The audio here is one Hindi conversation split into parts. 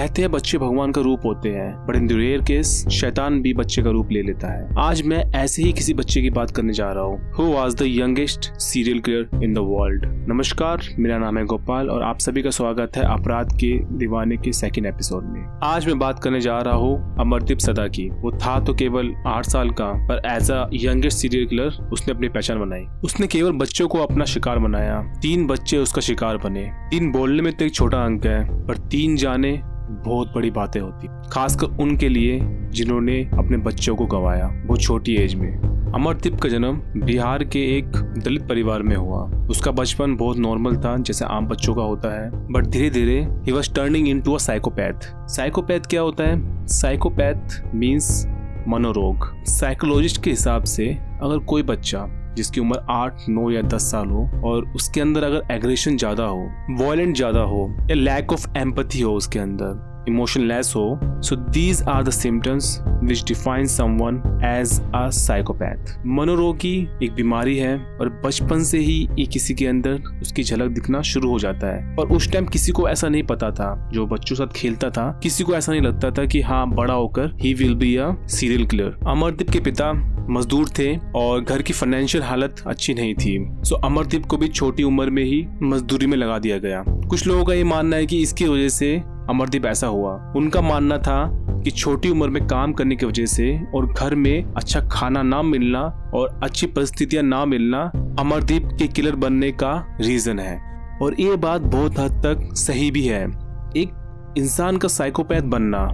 कहते हैं बच्चे भगवान का रूप होते हैं बट इन रेयर केस शैतान भी बच्चे का रूप ले लेता है। आज मैं ऐसे ही किसी बच्चे की बात करने जा रहा हूँ। Who was the youngest serial killer in the world नमस्कार, मेरा नाम है गोपाल और आप सभी का स्वागत है अपराध के दीवाने के सेकेंड एपिसोड में। आज मैं बात करने जा रहा हूँ अमरदीप सदा की। वो था तो केवल आठ साल का, पर as a youngest serial killer उसने अपनी पहचान बनाई। उसने केवल बच्चों को अपना शिकार बनाया। तीन बच्चे उसका शिकार बने। तीन बोलने में तो एक छोटा अंक है, पर तीन जाने बहुत बड़ी बातें होती। खासकर उनके लिए जिन्होंने अपने बच्चों को गवाया, वो छोटी एज में। अमरदीप का जन्म बिहार के एक दलित परिवार में हुआ। उसका बचपन बहुत नॉर्मल था, जैसे आम बच्चों का होता है। बट धीरे धीरे he was turning into a psychopath psychopath क्या होता है? साइकोपैथ मीन्स मनोरोग। साइकोलॉजिस्ट के हिसाब से अगर कोई बच्चा जिसकी उम्र आठ, नौ या दस साल हो, और उसके अंदर अगर एग्रेशन ज़्यादा हो वॉयलेंट ज़्यादा हो, या लैक ऑफ़ एम्पथी हो उसके अंदर इमोशनलेस हो so these are the symptoms which define someone as a psychopath मनोरोगी एक बीमारी है और बचपन से ही ये किसी के अंदर उसकी झलक दिखना शुरू हो जाता है। और उस टाइम किसी को ऐसा नहीं पता था, जो बच्चों साथ खेलता था, किसी को ऐसा नहीं लगता था कि हाँ बड़ा होकर he will be a serial killer Amardeep के पिता मजदूर थे और घर की फाइनेंशियल हालत अच्छी नहीं थी। सो अमरदीप को भी छोटी उम्र में ही मजदूरी में लगा दिया गया। कुछ लोगों का ये मानना है कि इसकी वजह से अमरदीप ऐसा हुआ। उनका मानना था कि छोटी उम्र में काम करने की वजह से और घर में अच्छा खाना ना मिलना और अच्छी परिस्थितियाँ ना मिलना अमरदीप के किलर बनने का रीजन है। और ये बात बहुत हद तक सही भी है। एक इंसान का साइकोपैथ बनना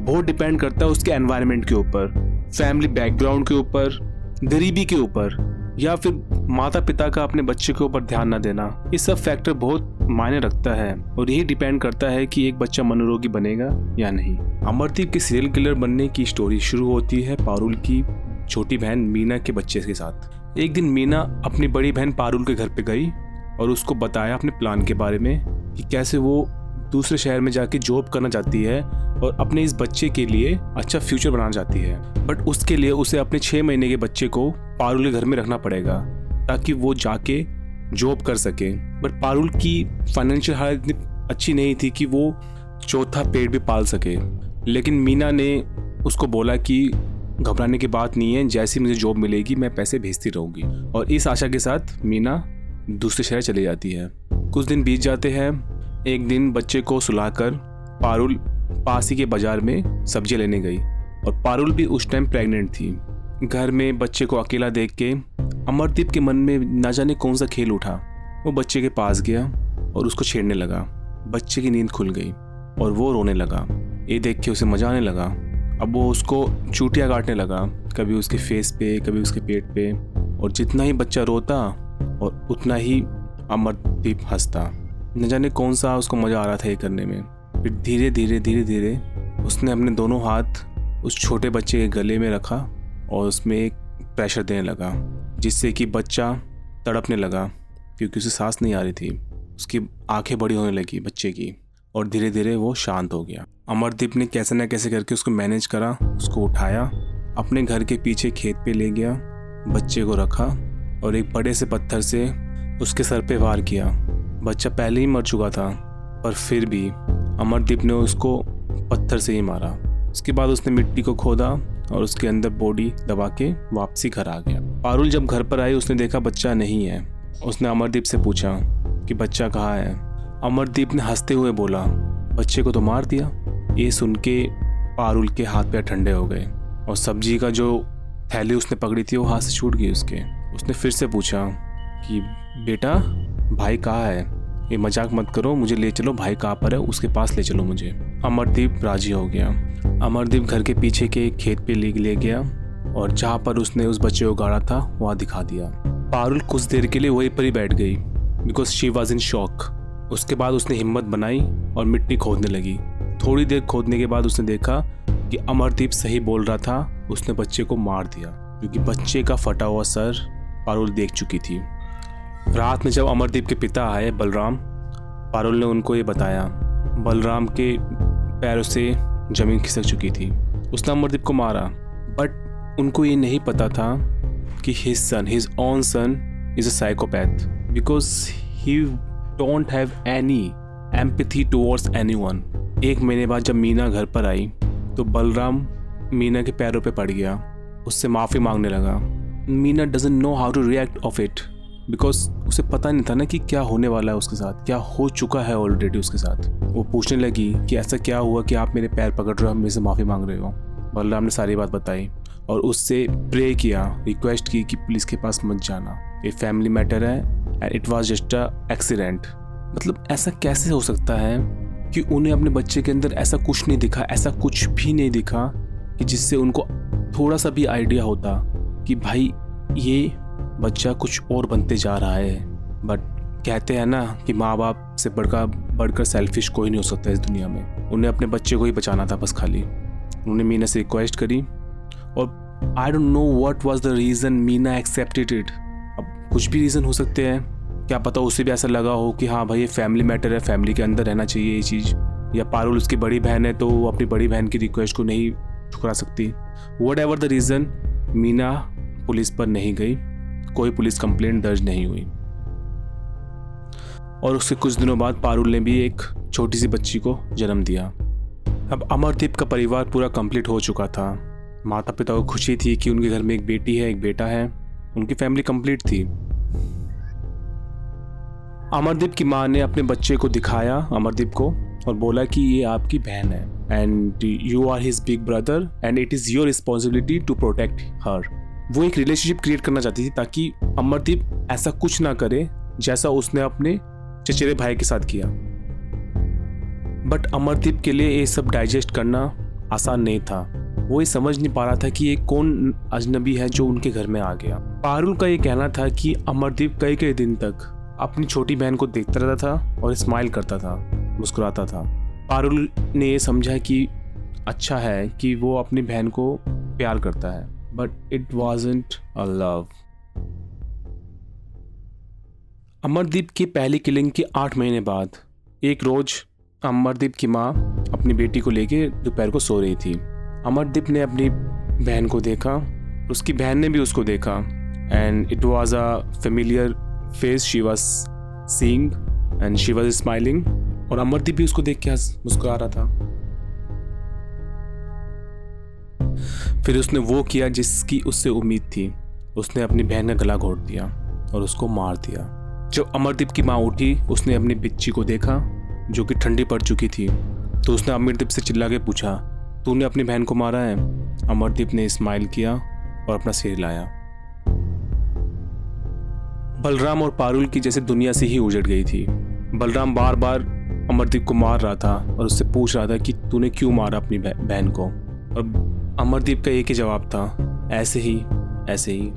बहुत डिपेंड करता है उसके एनवायरनमेंट के ऊपर फैमिली बैकग्राउंड के ऊपर, गरीबी के ऊपर। या फिर माता पिता का अपने बच्चे के ऊपर ध्यान न देना। ये सब फैक्टर बहुत मायने रखता है और यही डिपेंड करता है कि एक बच्चा मनोरोगी बनेगा या नहीं। अमरदीप के सीरियल किलर बनने की स्टोरी शुरू होती है पारुल की छोटी बहन मीना के बच्चे के साथ। एक दिन मीना अपनी बड़ी बहन पारुल के घर पे गई और उसको बताया अपने प्लान के बारे में कि कैसे वो दूसरे शहर में जाके जॉब करना चाहती है और अपने इस बच्चे के लिए अच्छा फ्यूचर बनाना चाहती है। बट उसके लिए उसे अपने छः महीने के बच्चे को पारुल के घर में रखना पड़ेगा, ताकि वो जाके जॉब कर सके। बट पारुल की फाइनेंशियल हालत इतनी अच्छी नहीं थी कि वो चौथा पेड़ भी पाल सके। लेकिन मीना ने उसको बोला कि घबराने की बात नहीं है, जैसी मुझे जॉब मिलेगी, मैं पैसे भेजती रहूँगी। और इस आशा के साथ मीना दूसरे शहर चली जाती है। कुछ दिन बीत जाते हैं। एक दिन बच्चे को सुलाकर पारुल पास ही के बाज़ार में सब्ज़ी लेने गई। और पारुल भी उस टाइम प्रेग्नेंट थी। घर में बच्चे को अकेला देख के अमरदीप के मन में ना जाने कौन सा खेल उठा। वो बच्चे के पास गया और उसको छेड़ने लगा। बच्चे की नींद खुल गई और वो रोने लगा। ये देख के उसे मज़ा आने लगा। अब वो उसको चूटियाँ काटने लगा, कभी उसके फेस पे, कभी उसके पेट पे। और जितना ही बच्चा रोता और उतना ही अमरदीप हंसता। न जाने कौन सा उसको मज़ा आ रहा था ये करने में। फिर धीरे धीरे धीरे धीरे उसने अपने दोनों हाथ उस छोटे बच्चे के गले में रखा और उसमें एक प्रेशर देने लगा, जिससे कि बच्चा तड़पने लगा, क्योंकि उसे सांस नहीं आ रही थी। उसकी आँखें बड़ी होने लगी बच्चे की और धीरे धीरे वो शांत हो गया। अमरदीप ने कैसे ना कैसे करके उसको मैनेज करा, उसको उठाया, अपने घर के पीछे खेत पे ले गया, बच्चे को रखा और एक बड़े से पत्थर से उसके सर पे वार किया। बच्चा पहले ही मर चुका था, पर फिर भी अमरदीप ने उसको पत्थर से ही मारा। उसके बाद उसने मिट्टी को खोदा और उसके अंदर बॉडी दबा के वापसी घर आ गया। पारुल जब घर पर आई उसने देखा बच्चा नहीं है। उसने अमरदीप से पूछा कि बच्चा कहाँ है? अमरदीप ने हँसते हुए बोला, बच्चे को तो मार दिया। ये सुन के पारुल के हाथ पैर ठंडे हो गए और सब्ज़ी का जो थैली उसने पकड़ी थी, वो हाथ से छूट गई उसके। उसने फिर से पूछा कि, बेटा, भाई कहाँ है? ये मज़ाक मत करो, मुझे ले चलो, भाई कहाँ पर है, उसके पास ले चलो मुझे। अमरदीप राज़ी हो गया। अमरदीप घर के पीछे के खेत पे ले ले गया और जहाँ पर उसने उस बच्चे को गाड़ा था, वहाँ दिखा दिया। पारुल कुछ देर के लिए वहीं पर ही बैठ गई because she was in shock उसके बाद उसने हिम्मत बनाई और मिट्टी खोदने लगी। थोड़ी देर खोदने के बाद उसने देखा कि अमरदीप सही बोल रहा था, उसने बच्चे को मार दिया। क्योंकि बच्चे का फटा हुआ सर पारुल देख चुकी थी। रात में जब अमरदीप के पिता आए, बलराम, पारुल ने उनको ये बताया, बलराम के पैरों से ज़मीन खिसक चुकी थी। उसने अमरदीप को मारा। बट उनको ये नहीं पता था कि his son his own son is a psychopath because he don't have any empathy towards anyone एक महीने बाद जब मीना घर पर आई तो बलराम मीना के पैरों पे पड़ गया। उससे माफ़ी मांगने लगा। Meena doesn't know how to react of it because उसे पता नहीं था ना कि क्या होने वाला है उसके साथ, क्या हो चुका है ऑलरेडी उसके साथ। वो पूछने लगी कि ऐसा क्या हुआ कि आप मेरे पैर पकड़ रहे हो मेरे से माफ़ी मांग रहे हो? बलराम ने सारी बात बताई और उससे प्रे किया रिक्वेस्ट की कि पुलिस के पास मत जाना। ये फैमिली मैटर है and it was just a accident मतलब ऐसा कैसे हो सकता है कि उन्हें अपने बच्चे के अंदर ऐसा कुछ नहीं दिखा, ऐसा कुछ भी नहीं दिखा कि जिससे उनको थोड़ा सा भी आइडिया होता कि भाई ये बच्चा कुछ और बनते जा रहा है। बट कहते हैं ना कि माँ बाप से बढ़कर बढ़कर सेल्फिश कोई नहीं हो सकता इस दुनिया में। उन्हें अपने बच्चे को ही बचाना था बस खाली। उन्होंने मीना से रिक्वेस्ट करी और I don't know what was the reason Meena accepted it अब कुछ भी रीज़न हो सकते हैं। क्या पता उसे भी ऐसा लगा हो कि हाँ भाई ये फैमिली मैटर है फैमिली के अंदर रहना चाहिए ये चीज़। या पारुल उसकी बड़ी बहन है तो वो अपनी बड़ी बहन की रिक्वेस्ट को नहीं ठुकरा सकती। Whatever the reason Meena police पर नहीं गई। कोई पुलिस कंप्लेंट दर्ज नहीं हुई। और उसके कुछ दिनों बाद पारुल ने भी एक छोटी सी बच्ची को जन्म दिया। अब अमरदीप का परिवार पूरा कंप्लीट हो चुका था। माता पिता को खुशी थी कि उनके घर में एक बेटी है, एक बेटा है। उनकी फैमिली कंप्लीट थी। अमरदीप की माँ ने अपने बच्चे को दिखाया, अमरदीप को, और बोला कि ये आपकी बहन है। And you are his big brother and it is your responsibility to protect her वो एक रिलेशनशिप क्रिएट करना चाहती थी ताकि अमरदीप ऐसा कुछ ना करे जैसा उसने अपने चचेरे भाई के साथ किया। बट अमरदीप के लिए ये सब डाइजेस्ट करना आसान नहीं था। वो ये समझ नहीं पा रहा था कि ये कौन अजनबी है जो उनके घर में आ गया। पारुल का ये कहना था कि अमरदीप कई कई दिन तक अपनी छोटी बहन को देखता रहता था और स्माइल करता था, मुस्कुराता था। पारुल ने ये समझा कि अच्छा है कि वो अपनी बहन को प्यार करता है। But it wasn't a love Amardeep की पहली किलिंग के आठ महीने बाद, एक रोज अमरदीप की माँ अपनी बेटी को लेके दोपहर को सो रही थी। अमरदीप ने अपनी बहन को देखा, उसकी बहन ने भी उसको देखा and it was a familiar face she was seeing and she was smiling और अमरदीप भी उसको देख के मुस्कुरा रहा था। फिर उसने वो किया जिसकी उससे उम्मीद थी। उसने अपनी बहन का गला घोट दिया और उसको मार दिया। जब अमरदीप की माँ उठी, उसने अपनी बिच्ची को देखा, जो कि ठंडी पड़ चुकी थी। तो उसने अमरदीप से चिल्ला के पूछा, तूने अपनी बहन को मारा है? अमरदीप ने स्माइल किया और अपना सिर हिलाया। बलराम और पारुल की जैसे दुनिया से ही उजड़ गई थी। बलराम बार बार अमरदीप को मार रहा था और उससे पूछ रहा था कि तूने क्यों मारा अपनी बहन को? और अमरदीप का एक ही जवाब था, ऐसे ही ऐसे ही.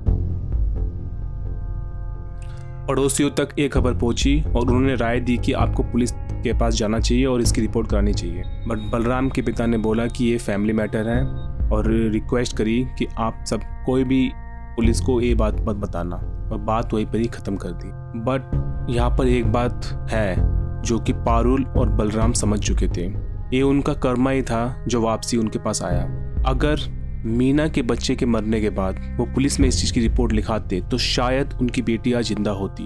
पड़ोसियों तक ये खबर पहुँची और उन्होंने राय दी कि आपको पुलिस के पास जाना चाहिए और इसकी रिपोर्ट करानी चाहिए। बट बलराम के पिता ने बोला कि ये फैमिली मैटर है और रिक्वेस्ट करी कि आप सब कोई भी पुलिस को ये बात मत बताना और बात वहीं पर ही ख़त्म कर दी। बट यहाँ पर एक बात है जो कि पारुल और बलराम समझ चुके थे। ये उनका कर्मा ही था जो वापसी उनके पास आया। अगर मीना के बच्चे के मरने के बाद वो पुलिस में इस चीज़ की रिपोर्ट लिखाते तो शायद उनकी बेटियाँ ज़िंदा होती।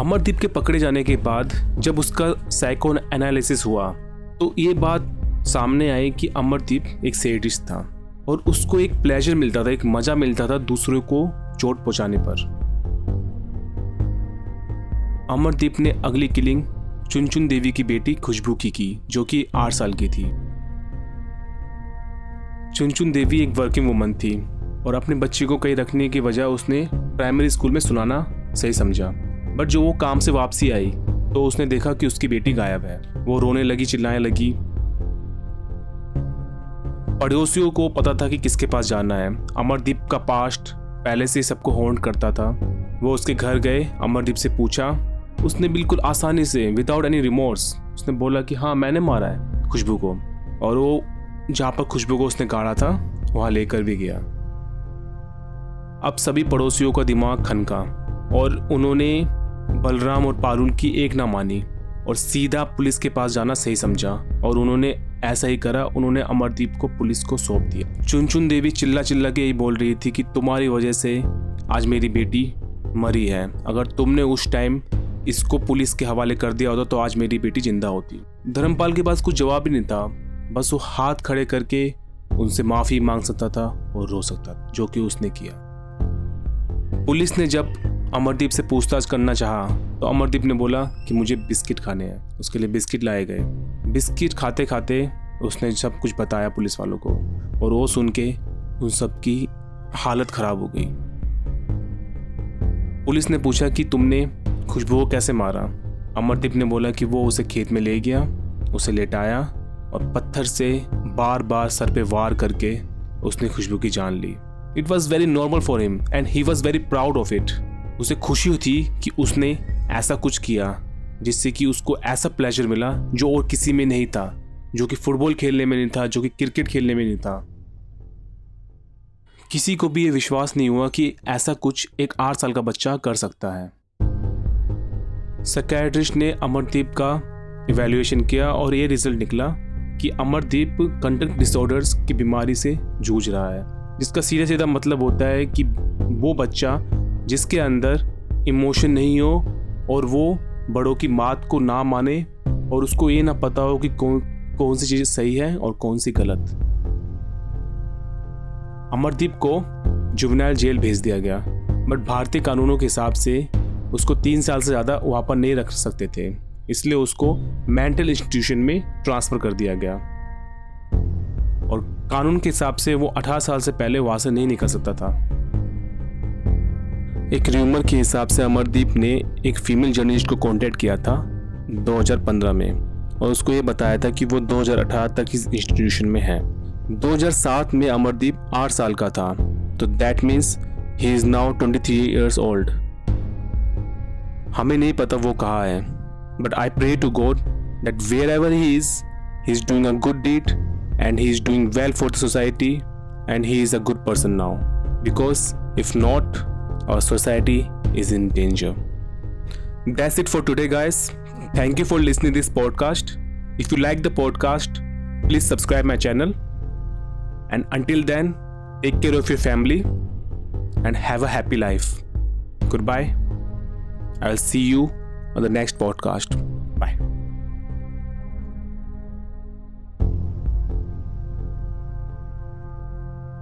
अमरदीप के पकड़े जाने के बाद जब उसका साइको एनालिसिस हुआ तो ये बात सामने आई कि अमरदीप एक सेडिस्ट था और उसको एक प्लेजर मिलता था, एक मज़ा मिलता था दूसरों को चोट पहुँचाने पर। अमरदीप ने अगली किलिंग चुनचुन देवी की बेटी खुशबू की की, जो कि आठ साल की थी। चुनचुन देवी एक वर्किंग वुमन थी, और अपने बच्चे को कहीं रखने की वजह उसने प्राइमरी स्कूल में सुनाना सही समझा। बट जो वो काम से वापसी आई तो उसने देखा कि उसकी बेटी गायब है। वो रोने लगी, चिल्लाने लगी। पड़ोसियों को पता था कि किसके पास जाना है। अमरदीप का पास्ट पहले से सबको होल्ड करता था। वो उसके घर गए, अमरदीप से पूछा उसने बिल्कुल आसानी से विदाउट एनी रिमोर्स उसने बोला कि हाँ मैंने मारा है खुशबू को। और वो जहाँ पर खुशबू को उसने गाड़ा था, वहाँ लेकर भी गया। अब सभी पड़ोसियों का दिमाग खनका और उन्होंने बलराम और पारुल की एक ना मानी और सीधा पुलिस के पास जाना सही समझा और उन्होंने ऐसा ही करा, उन्होंने अमरदीप को पुलिस को सौंप दिया। चुन चुन देवी चिल्ला चिल्ला के यही बोल रही थी कि तुम्हारी वजह से आज मेरी बेटी मरी है। अगर तुमने उस टाइम इसको पुलिस के हवाले कर दिया होता तो आज मेरी बेटी ज़िंदा होती। धर्मपाल के पास कुछ जवाब ही नहीं था। बस वो हाथ खड़े करके उनसे माफ़ी मांग सकता था और रो सकता था, जो कि उसने किया। पुलिस ने जब अमरदीप से पूछताछ करना चाहा तो अमरदीप ने बोला कि मुझे बिस्किट खाने हैं। उसके लिए बिस्किट लाए गए। बिस्किट खाते खाते उसने सब कुछ बताया पुलिस वालों को और वो सुन के उन सब की हालत ख़राब हो गई। पुलिस ने पूछा कि तुमने खुशबू को कैसे मारा? अमरदीप ने बोला कि वो उसे खेत में ले गया, उसे लेटाया और पत्थर से बार बार सर पे वार करके उसने खुशबू की जान ली। It was very normal for him and he was very proud of it उसे खुशी थी कि उसने ऐसा कुछ किया जिससे कि उसको ऐसा प्लेजर मिला जो और किसी में नहीं था, जो कि फुटबॉल खेलने में नहीं था, जो कि क्रिकेट खेलने में नहीं था। किसी को भी ये विश्वास नहीं हुआ कि ऐसा कुछ एक आठ साल का बच्चा कर सकता है। सैकेट्रिस्ट ने अमरदीप का इवेल्युएशन किया और ये रिज़ल्ट निकला कि अमरदीप कंडक्ट डिसऑर्डर्स की बीमारी से जूझ रहा है, जिसका सीधा सीधा मतलब होता है कि वो बच्चा जिसके अंदर इमोशन नहीं हो और वो बड़ों की बात को ना माने और उसको ये ना पता हो कि कौन कौन सी चीज़ सही है और कौन सी गलत। अमरदीप को जुवनाइल जेल भेज दिया गया बट भारतीय कानूनों के हिसाब से उसको तीन साल से ज़्यादा वहाँ पर नहीं रख सकते थे। इसलिए उसको मेंटल इंस्टीट्यूशन में ट्रांसफ़र कर दिया गया। और कानून के हिसाब से वो 18 साल से पहले वहाँ से नहीं निकल सकता था। एक र्यूमर के हिसाब से अमरदीप ने एक फीमेल जर्नलिस्ट को कांटेक्ट किया था 2015 में। और उसको ये बताया था कि वो 2018 तक इस इंस्टीट्यूशन में है। 2007 में अमरदीप 8 साल का था। तो that means he is now 23 years old हमें नहीं पता वो कहाँ है। But I pray to God that wherever he is he is doing a good deed and he is doing well for the society and he is a good person now because if not our society is in danger that's it for today guys thank you for listening this podcast if you like the podcast please subscribe my channel and until then take care of your family and have a happy life goodbye I'll see you on the next podcast. Bye.